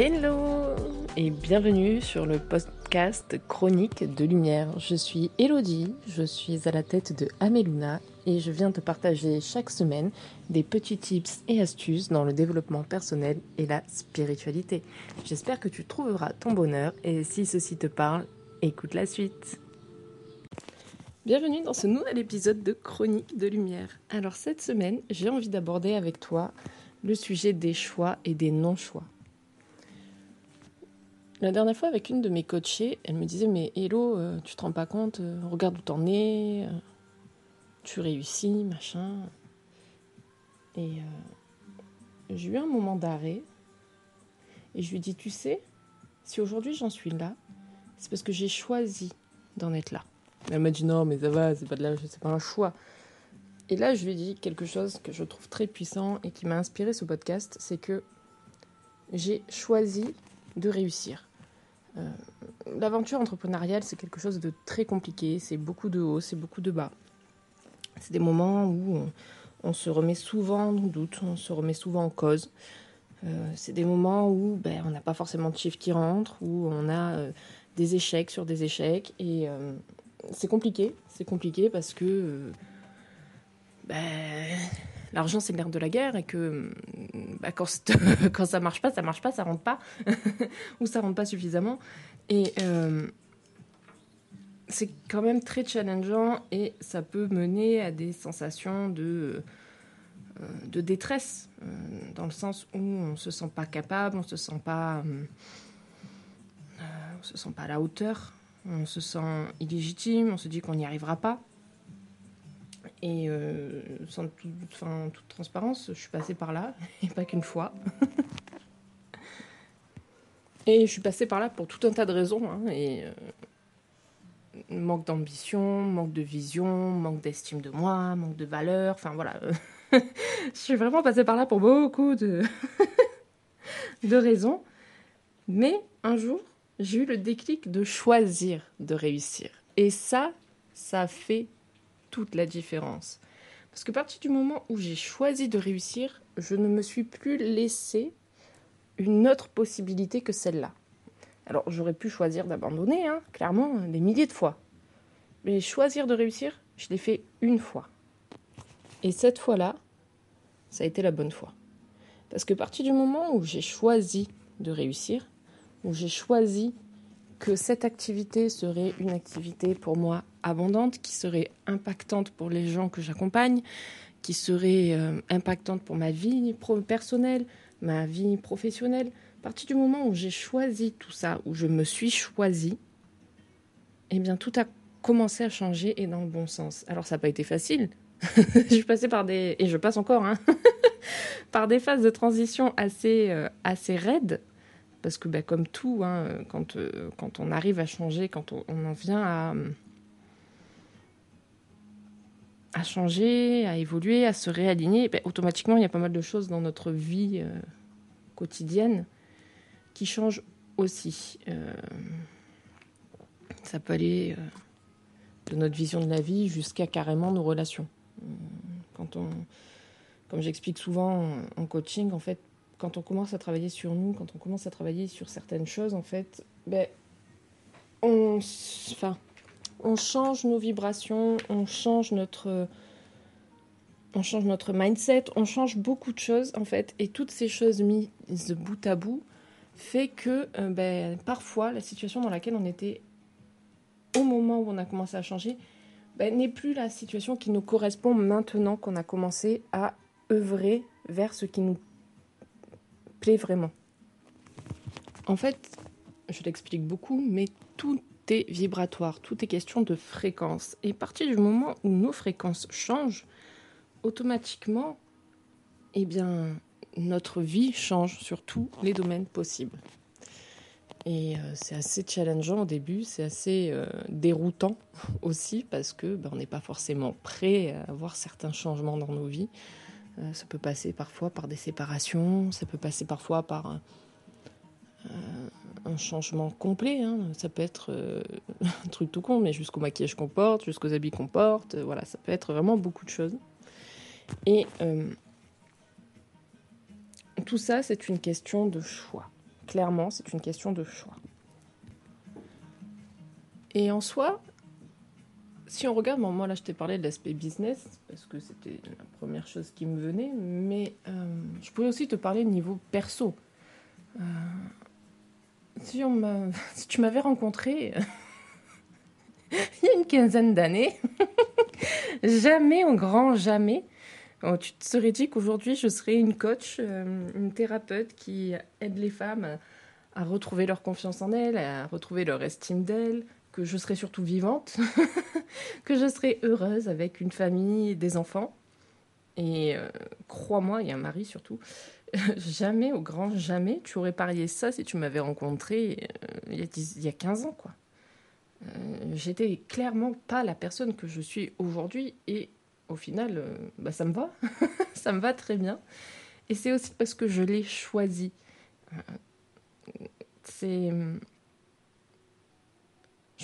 Hello et bienvenue sur le podcast Chronique de Lumière. Je suis Elodie, je suis à la tête de Ameluna et je viens te partager chaque semaine des petits tips et astuces dans le développement personnel et la spiritualité. J'espère que tu trouveras ton bonheur et si ceci te parle, écoute la suite. Bienvenue dans ce nouvel épisode de Chronique de Lumière. Alors cette semaine, j'ai envie d'aborder avec toi le sujet des choix et des non-choix. La dernière fois, avec une de mes coachées, elle me disait Mais Hello, euh, tu te rends pas compte euh, Regarde où t'en es, euh, tu réussis, machin. Et j'ai eu un moment d'arrêt et je lui dis Tu sais, si aujourd'hui j'en suis là, c'est parce que j'ai choisi d'en être là. Elle m'a dit Non, mais ça va, c'est pas, la, c'est pas un choix. Et là, je lui ai dit quelque chose que je trouve très puissant et qui m'a inspiré ce podcast c'est que j'ai choisi de réussir. Euh, l'aventure entrepreneuriale, c'est quelque chose de très compliqué. C'est beaucoup de hauts, c'est beaucoup de bas. C'est des moments où on, se remet souvent en doute, on se remet souvent en cause. Euh, c'est des moments où ben, on n'a pas forcément de chiffres qui rentrent, où on a euh, des échecs sur des échecs. Et c'est compliqué. C'est compliqué parce que ben, l'argent c'est l'air de la guerre et que bah, quand, quand ça marche pas, ça marche pas, ça rentre pas, ou ça rentre pas suffisamment. Et euh, c'est quand même très challengeant et ça peut mener à des sensations de, euh, de détresse, euh, dans le sens où on se sent pas capable, on se sent pas, on se sent pas à la hauteur, on se sent illégitime, on se dit qu'on n'y arrivera pas. Et euh, sans toute transparence, je suis passée par là, et pas qu'une fois. et je suis passée par là pour tout un tas de raisons. Hein, euh, manque d'ambition, manque de vision, manque d'estime de moi, manque de valeur. Enfin voilà. je suis vraiment passée par là pour beaucoup de, de raisons. Mais un jour, j'ai eu le déclic de choisir de réussir. Et ça, ça fait toute la différence. Parce que à partir du moment où j'ai choisi de réussir, je ne me suis plus laissé une autre possibilité que celle-là. Alors j'aurais pu choisir d'abandonner, hein, clairement, des milliers de fois. Mais choisir de réussir, je l'ai fait une fois. Et cette fois-là, ça a été la bonne fois. Parce que à partir du moment où j'ai choisi de réussir, où j'ai choisi que cette activité serait une activité pour moi abondante, qui serait impactante pour les gens que j'accompagne, qui serait euh, impactante pour ma vie personnelle, ma vie professionnelle. À partir du moment où j'ai choisi tout ça, où je me suis choisi, eh bien tout a commencé à changer et dans le bon sens. Alors ça n'a pas été facile. je suis passée par des et je passe encore hein, par des phases de transition assez euh, assez raides parce que bah, comme tout, hein, quand, euh, quand on arrive à changer, quand on, en vient à, à changer, à évoluer, à se réaligner, bah, automatiquement, il y a pas mal de choses dans notre vie euh, quotidienne qui changent aussi. Euh, ça peut aller de notre vision de la vie jusqu'à carrément nos relations. Quand on, comme j'explique souvent en coaching, en fait, quand on commence à travailler sur nous, quand on commence à travailler sur certaines choses, en fait, ben, on, enfin, on change nos vibrations, on change notre, on change notre mindset, on change beaucoup de choses en fait, et toutes ces choses mises bout à bout fait que euh, ben, parfois la situation dans laquelle on était au moment où on a commencé à changer ben, n'est plus la situation qui nous correspond maintenant qu'on a commencé à œuvrer vers ce qui nous vraiment. En fait, je l'explique beaucoup, mais tout est vibratoire, tout est question de fréquence. Et à partir du moment où nos fréquences changent, automatiquement, eh bien, notre vie change sur tous les domaines possibles. Et euh, c'est assez challengeant au début, c'est assez euh, déroutant aussi parce que ben, on n'est pas forcément prêt à avoir certains changements dans nos vies. Euh, ça peut passer parfois par des séparations, ça peut passer parfois par un, euh, changement complet. Hein. Ça peut être euh, un truc tout con, mais jusqu'au maquillage qu'on porte, jusqu'aux habits qu'on porte. voilà, ça peut être vraiment beaucoup de choses. Et tout ça, c'est une question de choix. Clairement, c'est une question de choix. Et en soi, si on regarde, moi là je t'ai parlé de l'aspect business, parce que c'était la première chose qui me venait, mais euh, je pouvais aussi te parler niveau perso. Euh, si, on si tu m'avais rencontré il y a une quinzaine d'années, jamais, au grand jamais, oh, tu te serais dit qu'aujourd'hui je serais une coach, euh, une thérapeute qui aide les femmes à retrouver leur confiance en elles, à retrouver leur estime d'elles, que je serai surtout vivante, que je serai heureuse avec une famille, des enfants. Et euh, crois-moi, a un mari surtout. jamais, au grand jamais, tu aurais parié ça si tu m'avais rencontré euh, il, y a il, y a 15 ans, quoi. Euh, j'étais clairement pas la personne que je suis aujourd'hui et au final, bah, ça me va. ça me va très bien. Et c'est aussi parce que je l'ai choisi. c'est je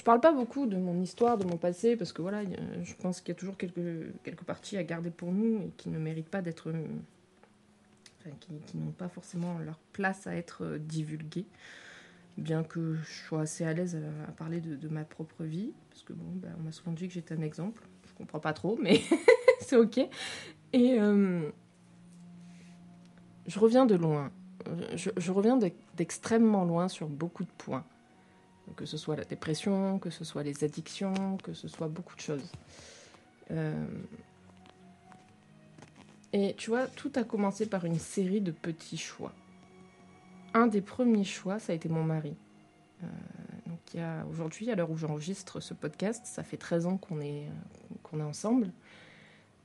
parle pas beaucoup de mon histoire, de mon passé, parce que voilà, je pense qu'il y a toujours quelques, quelques parties à garder pour nous et qui ne méritent pas d'être. Enfin, qui, n'ont pas forcément leur place à être euh, divulguées. Bien que je sois assez à l'aise à, parler de, ma propre vie, parce que bon, ben, on m'a souvent dit que j'étais un exemple. Je comprends pas trop, mais c'est ok. Et euh, je reviens de loin. Je, je reviens d'extrêmement loin sur beaucoup de points que ce soit la dépression, que ce soit les addictions, que ce soit beaucoup de choses. Euh, et tu vois, tout a commencé par une série de petits choix. Un des premiers choix, ça a été mon mari. Euh, donc il y a aujourd'hui, à l'heure où j'enregistre ce podcast, ça fait 13 ans qu'on est, ensemble.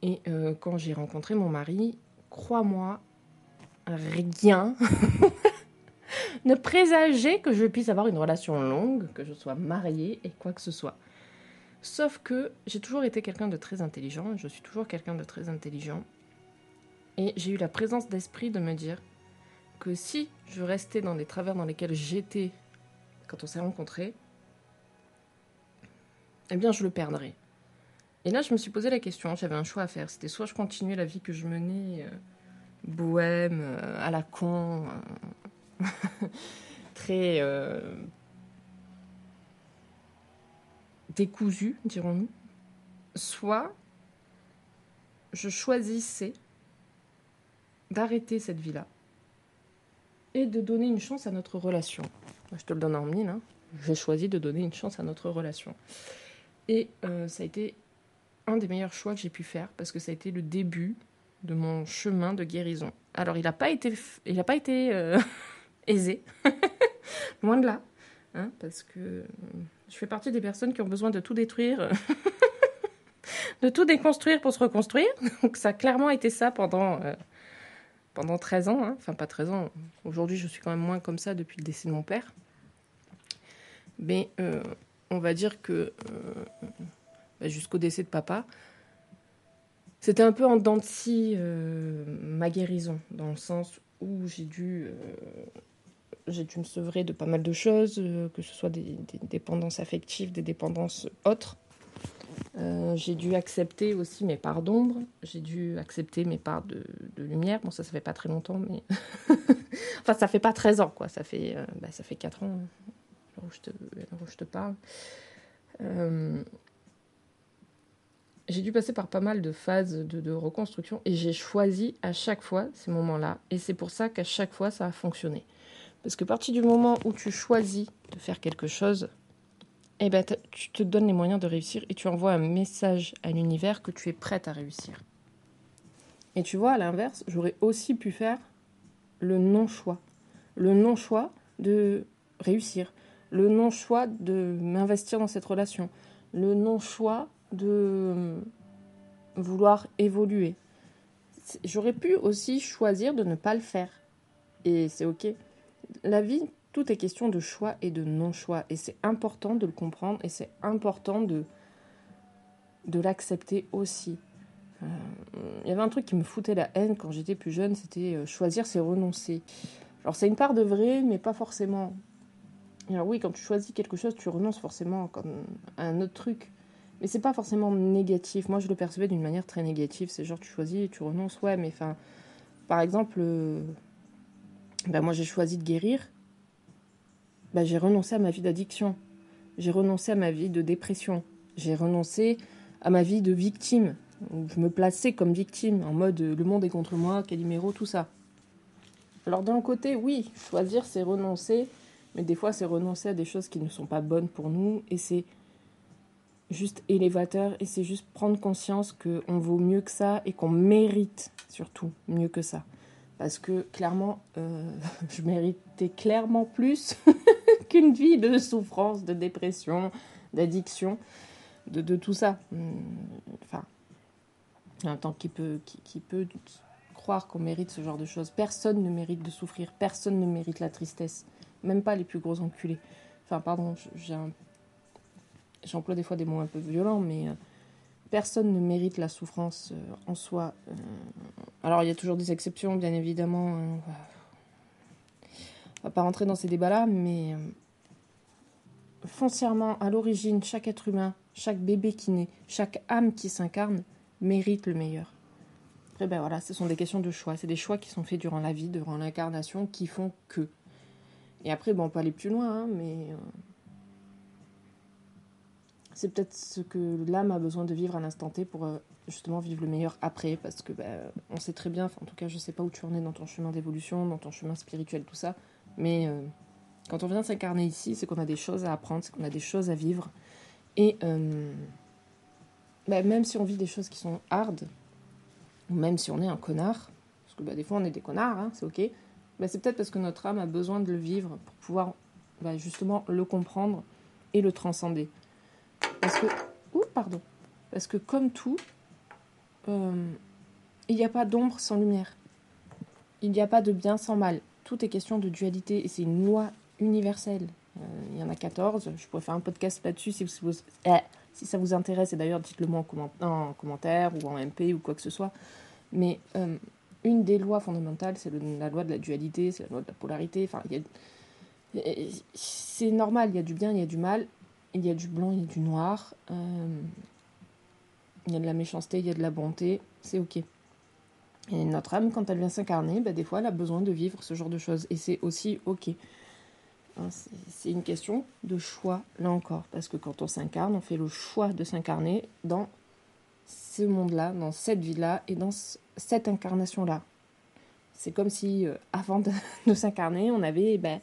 Et euh, quand j'ai rencontré mon mari, crois-moi, rien ne présager que je puisse avoir une relation longue, que je sois mariée et quoi que ce soit. Sauf que j'ai toujours été quelqu'un de très intelligent, je suis toujours quelqu'un de très intelligent. Et j'ai eu la présence d'esprit de me dire que si je restais dans les travers dans lesquels j'étais quand on s'est rencontrés, eh bien je le perdrais. Et là, je me suis posé la question, j'avais un choix à faire. C'était soit je continuais la vie que je menais, euh, bohème, euh, à la con, euh, très euh, décousu, dirons-nous, soit je choisissais d'arrêter cette vie-là et de donner une chance à notre relation. Je te le donne en mille, hein. j'ai choisi de donner une chance à notre relation. Et euh, ça a été un des meilleurs choix que j'ai pu faire parce que ça a été le début de mon chemin de guérison. Alors il n'a pas été, il pas été euh, aisé. Loin de là. Hein, parce que je fais partie des personnes qui ont besoin de tout détruire, de tout déconstruire pour se reconstruire. Donc ça a clairement été ça pendant, euh, pendant 13 ans. Hein. Enfin, pas 13 ans. Aujourd'hui, je suis quand même moins comme ça depuis le décès de mon père. Mais euh, on va dire que euh, bah, jusqu'au décès de papa, c'était un peu en dents de scie ma guérison, dans le sens où j'ai dû j'ai dû me sevrer de pas mal de choses, euh, que ce soit des, dépendances affectives, des dépendances autres. Euh, j'ai dû accepter aussi mes parts d'ombre, j'ai dû accepter mes parts de, lumière. Bon, ça, ça fait pas très longtemps, mais. enfin, ça fait pas 13 ans, quoi. Ça fait, euh, bah, ça fait 4 ans, où je te, je te parle. j'ai dû passer par pas mal de phases de reconstruction et j'ai choisi à chaque fois ces moments-là. Et c'est pour ça qu'à chaque fois, ça a fonctionné. Parce que à partir du moment où tu choisis de faire quelque chose, eh ben, tu te donnes les moyens de réussir et tu envoies un message à l'univers que tu es prête à réussir. Et tu vois, à l'inverse, j'aurais aussi pu faire le non-choix. Le non-choix de réussir. Le non-choix de m'investir dans cette relation. Le non-choix de vouloir évoluer. J'aurais pu aussi choisir de ne pas le faire. Et c'est OK la vie, tout est question de choix et de non-choix. Et c'est important de le comprendre et c'est important de, de l'accepter aussi. Il euh, y avait un truc qui me foutait la haine quand j'étais plus jeune, c'était euh, choisir, c'est renoncer. Alors c'est une part de vrai, mais pas forcément. Alors oui, quand tu choisis quelque chose, tu renonces forcément à un autre truc. Mais c'est pas forcément négatif. Moi, je le percevais d'une manière très négative. C'est genre, tu choisis et tu renonces. Ouais, mais enfin, par exemple, euh, ben moi j'ai choisi de guérir bah, j'ai renoncé à ma vie d'addiction. J'ai renoncé à ma vie de dépression. J'ai renoncé à ma vie de victime. Je me plaçais comme victime, en mode le monde est contre moi, Calimero, tout ça. Alors d'un côté, oui, choisir c'est renoncer, mais des fois c'est renoncer à des choses qui ne sont pas bonnes pour nous et c'est juste élévateur et c'est juste prendre conscience qu'on vaut mieux que ça et qu'on mérite surtout mieux que ça. Parce que clairement, euh, je méritais clairement plus qu'une vie de souffrance, de dépression, d'addiction, de, tout ça. Hum, enfin, un temps qui peut, qui peut croire qu'on mérite ce genre de choses. Personne ne mérite de souffrir, personne ne mérite la tristesse, même pas les plus gros enculés. Enfin, pardon, j'emploie des fois des mots un peu violents, mais euh, personne ne mérite la souffrance euh, en soi. Euh. alors, il y a toujours des exceptions, bien évidemment. Hein. On va pas rentrer dans ces débats-là, mais foncièrement, à l'origine, chaque être humain, chaque bébé qui naît, chaque âme qui s'incarne mérite le meilleur. Après, ben voilà, ce sont des questions de choix. C'est des choix qui sont faits durant la vie, durant l'incarnation, qui font que. Et après, bon, on peut aller plus loin, hein, mais. Euh, c'est peut-être ce que l'âme a besoin de vivre à l'instant T pour euh, justement vivre le meilleur après, parce que ben, on sait très bien, en tout cas, je sais pas où tu en es dans ton chemin d'évolution, dans ton chemin spirituel, tout ça, mais euh, quand on vient s'incarner ici, c'est qu'on a des choses à apprendre, c'est qu'on a des choses à vivre. Et ben, même si on vit des choses qui sont hard, ou même si on est un connard, parce que bah, des fois on est des connards, hein, c'est ok, bah, c'est peut-être parce que notre âme a besoin de le vivre pour pouvoir bah, justement le comprendre et le transcender. Parce que, pardon, parce que comme tout, euh, il n'y a pas d'ombre sans lumière. Il n'y a pas de bien sans mal. Tout est question de dualité et c'est une loi universelle. Euh, il y en a 14. Je pourrais faire un podcast là-dessus eh, si ça vous intéresse. Et d'ailleurs, dites-le moi en, commentaire ou en MP ou quoi que ce soit. Mais euh, une des lois fondamentales, c'est la loi de la dualité, c'est la loi de la polarité. Enfin, c'est normal, il y a du bien, il y a du mal, il y a du blanc, il y a du noir. Euh, il y a de la méchanceté, il y a de la bonté, c'est ok. Et notre âme, quand elle vient s'incarner, bah, des fois, elle a besoin de vivre ce genre de choses. Et c'est aussi ok. Hein, c'est une question de choix, là encore, parce que quand on s'incarne, on fait le choix de s'incarner dans ce monde-là, dans cette vie-là et dans cette incarnation-là. C'est comme si, euh, avant de, s'incarner, on avait ben,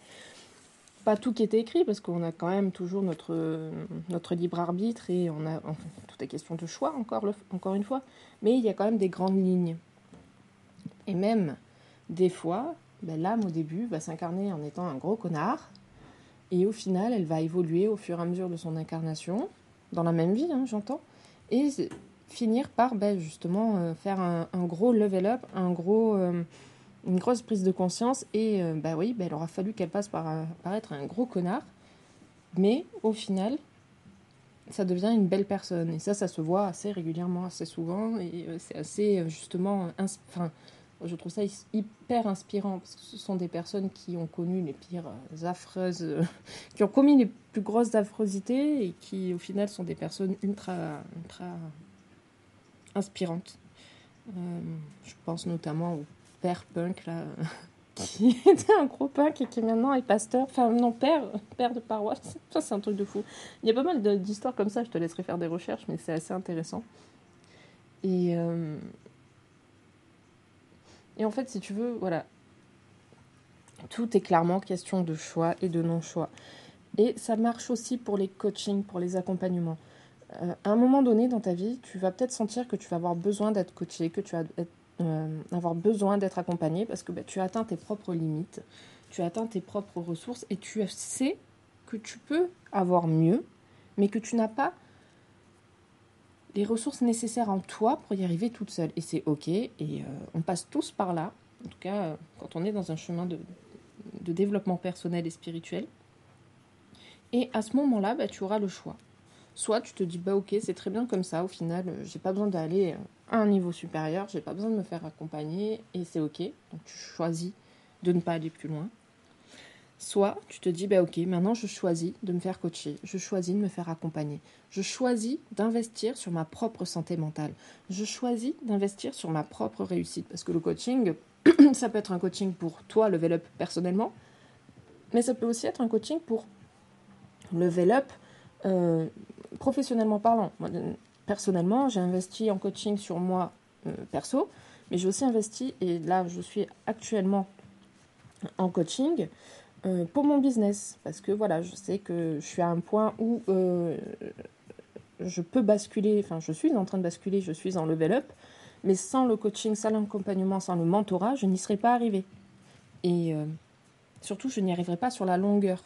tout qui était écrit, parce qu'on a quand même toujours notre, libre arbitre et on a tout est question de choix, encore, une fois, mais il y a quand même des grandes lignes. Et même, des fois, ben, l'âme au début va s'incarner en étant un gros connard, et au final, elle va évoluer au fur et à mesure de son incarnation, dans la même vie, hein, j'entends, et finir par ben, justement euh, faire un, gros level up, un gros, euh, une grosse prise de conscience. Et euh, bah oui, ben, il aura fallu qu'elle passe par, par être un gros connard. Mais au final, ça devient une belle personne. Et ça, ça se voit assez régulièrement, assez souvent. Et c'est assez justement... Enfin, je trouve ça hyper inspirant parce que ce sont des personnes qui ont connu les pires affreuses, euh, qui ont commis les plus grosses affrosités et qui au final sont des personnes ultra, ultra inspirantes. Euh, je pense notamment au père punk là, qui était un gros punk et qui maintenant est pasteur, enfin non père, père de paroisse. Ça c'est un truc de fou. Il y a pas mal d'histoires comme ça. Je te laisserai faire des recherches, mais c'est assez intéressant. Et euh, et en fait, si tu veux, voilà, tout est clairement question de choix et de non-choix. Et ça marche aussi pour les coachings, pour les accompagnements. Euh, à un moment donné dans ta vie, tu vas peut-être sentir que tu vas avoir besoin d'être coaché, que tu vas euh, avoir besoin d'être accompagné parce que bah, tu as atteint tes propres limites, tu as atteint tes propres ressources et tu sais que tu peux avoir mieux, mais que tu n'as pas les ressources nécessaires en toi pour y arriver toute seule. Et c'est OK. Et euh, on passe tous par là. En tout cas, euh, quand on est dans un chemin de, développement personnel et spirituel. Et à ce moment-là, bah, tu auras le choix. Soit tu te dis, bah ok, c'est très bien comme ça, au final, euh, j'ai pas besoin d'aller à un niveau supérieur, j'ai pas besoin de me faire accompagner, et c'est ok. Donc tu choisis de ne pas aller plus loin. Soit tu te dis, bah ok, maintenant je choisis de me faire coacher, je choisis de me faire accompagner, je choisis d'investir sur ma propre santé mentale, je choisis d'investir sur ma propre réussite. Parce que le coaching, ça peut être un coaching pour toi, level up personnellement, Mais ça peut aussi être un coaching pour level up euh, professionnellement parlant. personnellement, j'ai investi en coaching sur moi euh, perso, mais j'ai aussi investi, et là je suis actuellement en coaching euh, pour mon business. Parce que voilà, je sais que je suis à un point où je peux basculer, enfin je suis en train de basculer, je suis en level up, mais sans le coaching, sans l'accompagnement, sans le mentorat, je n'y serais pas arrivée. Et surtout, je n'y arriverai pas sur la longueur.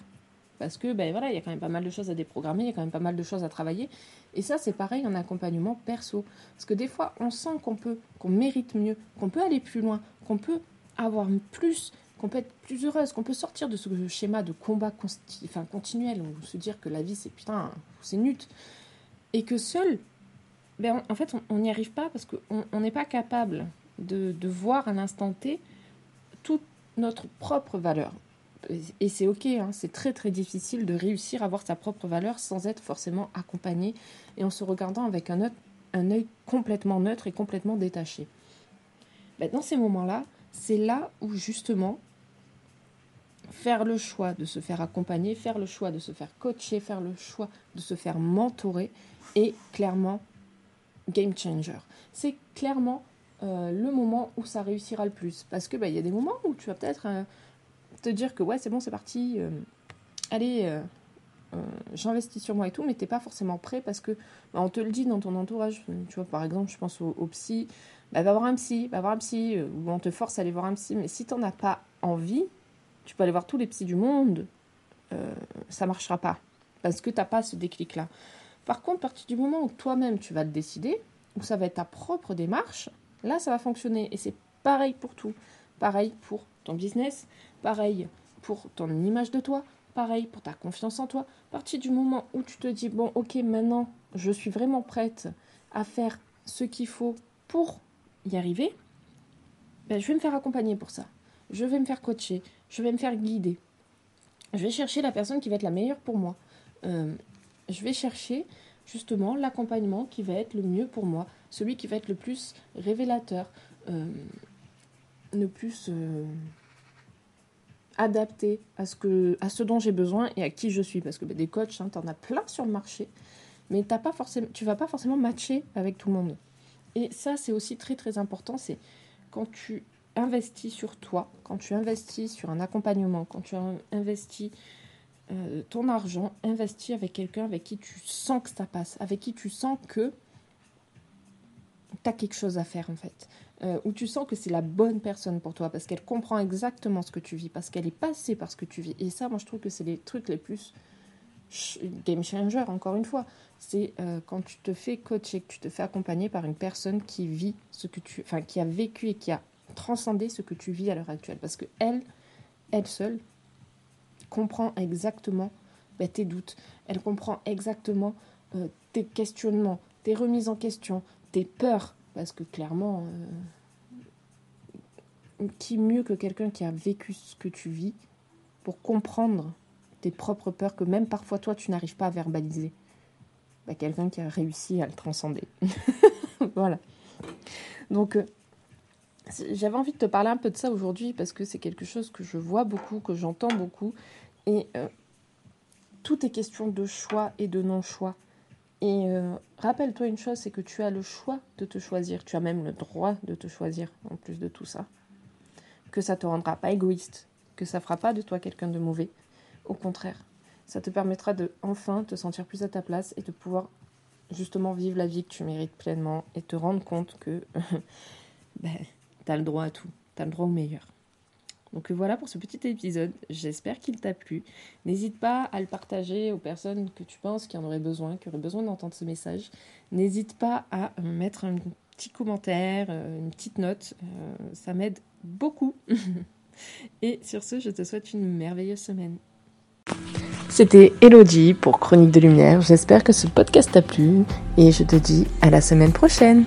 Parce que, ben voilà, il y a quand même pas mal de choses à déprogrammer, il y a quand même pas mal de choses à travailler. Et ça, c'est pareil en accompagnement perso. Parce que des fois, on sent qu'on peut, qu'on mérite mieux, qu'on peut aller plus loin, qu'on peut avoir plus, qu'on peut être plus heureuse, qu'on peut sortir de ce schéma de combat enfin, continuel, ou se dire que la vie, c'est putain, c'est nul. Et que seul, ben, en fait, on n'y arrive pas parce qu'on n'est pas capable de, de voir à l'instant T toute notre propre valeur et c'est ok, hein, c'est très très difficile de réussir à voir sa propre valeur sans être forcément accompagné et en se regardant avec un, un œil complètement neutre et complètement détaché. Ben, dans ces moments-là, c'est là où justement faire le choix de se faire accompagner, faire le choix de se faire coacher, faire le choix de se faire mentorer est clairement game changer. C'est clairement euh, le moment où ça réussira le plus. Parce que ben, il y a des moments où tu vas peut-être... Euh, te dire que ouais, c'est bon, c'est parti, euh, allez, euh, euh, j'investis sur moi et tout, mais t'es pas forcément prêt parce que bah, on te le dit dans ton entourage. Tu vois, par exemple, je pense au, psy, bah, va voir un psy, va voir un psy, ou on te force à aller voir un psy, mais si t'en as pas envie, tu peux aller voir tous les psys du monde, ça marchera pas parce que t'as pas ce déclic-là. Par contre, à partir du moment où toi-même tu vas le décider, où ça va être ta propre démarche, là ça va fonctionner. Et c'est pareil pour tout. Pareil pour ton business, Pareil pour ton image de toi, pareil pour ta confiance en toi. À partir du moment où tu te dis, bon, ok, maintenant, je suis vraiment prête à faire ce qu'il faut pour y arriver, ben, je vais me faire accompagner pour ça. Je vais me faire coacher, je vais me faire guider. Je vais chercher la personne qui va être la meilleure pour moi. Euh, je vais chercher justement l'accompagnement qui va être le mieux pour moi, celui qui va être le plus révélateur, euh, le plus... Euh, adapté à ce, que, à ce dont j'ai besoin et à qui je suis. Parce que bah, des coachs, hein, tu en as plein sur le marché, mais as pas forcément, tu vas pas forcément matcher avec tout le monde. Et ça, c'est aussi très très important, c'est quand tu investis sur toi, quand tu investis sur un accompagnement, quand tu investis euh, ton argent, investis avec quelqu'un avec qui tu sens que ça passe, avec qui tu sens que as quelque chose à faire en fait. Euh, où tu sens que c'est la bonne personne pour toi, parce qu'elle comprend exactement ce que tu vis, parce qu'elle est passée par ce que tu vis. Et ça, moi, je trouve que c'est les trucs les plus game changer, encore une fois. C'est euh, quand tu te fais coacher, que tu te fais accompagner par une personne qui vit ce que tu... Enfin, qui a vécu et qui a transcendé ce que tu vis à l'heure actuelle. Parce que elle, elle seule, comprend exactement bah, tes doutes. Elle comprend exactement euh, tes questionnements, tes remises en question, tes peurs, parce que clairement, euh, qui mieux que quelqu'un qui a vécu ce que tu vis pour comprendre tes propres peurs que même parfois toi tu n'arrives pas à verbaliser? Bah, Quelqu'un qui a réussi à le transcender. voilà. Donc, euh, j'avais envie de te parler un peu de ça aujourd'hui parce que c'est quelque chose que je vois beaucoup, que j'entends beaucoup. Et euh, tout est question de choix et de non-choix. Et euh, rappelle-toi une chose, c'est que tu as le choix de te choisir, tu as même le droit de te choisir en plus de tout ça. Que ça te rendra pas égoïste, que ça fera pas de toi quelqu'un de mauvais. Au contraire, ça te permettra de enfin te sentir plus à ta place et de pouvoir justement vivre la vie que tu mérites pleinement et te rendre compte que ben, tu as le droit à tout, tu as le droit au meilleur. Donc voilà pour ce petit épisode. J'espère qu'il t'a plu. N'hésite pas à le partager aux personnes que tu penses qui en auraient besoin, qui auraient besoin d'entendre ce message. N'hésite pas à mettre un petit commentaire, euh, une petite note. Euh, ça m'aide beaucoup. Et sur ce, je te souhaite une merveilleuse semaine. C'était Elodie pour Chronique de Lumière. J'espère que ce podcast t'a plu et je te dis à la semaine prochaine.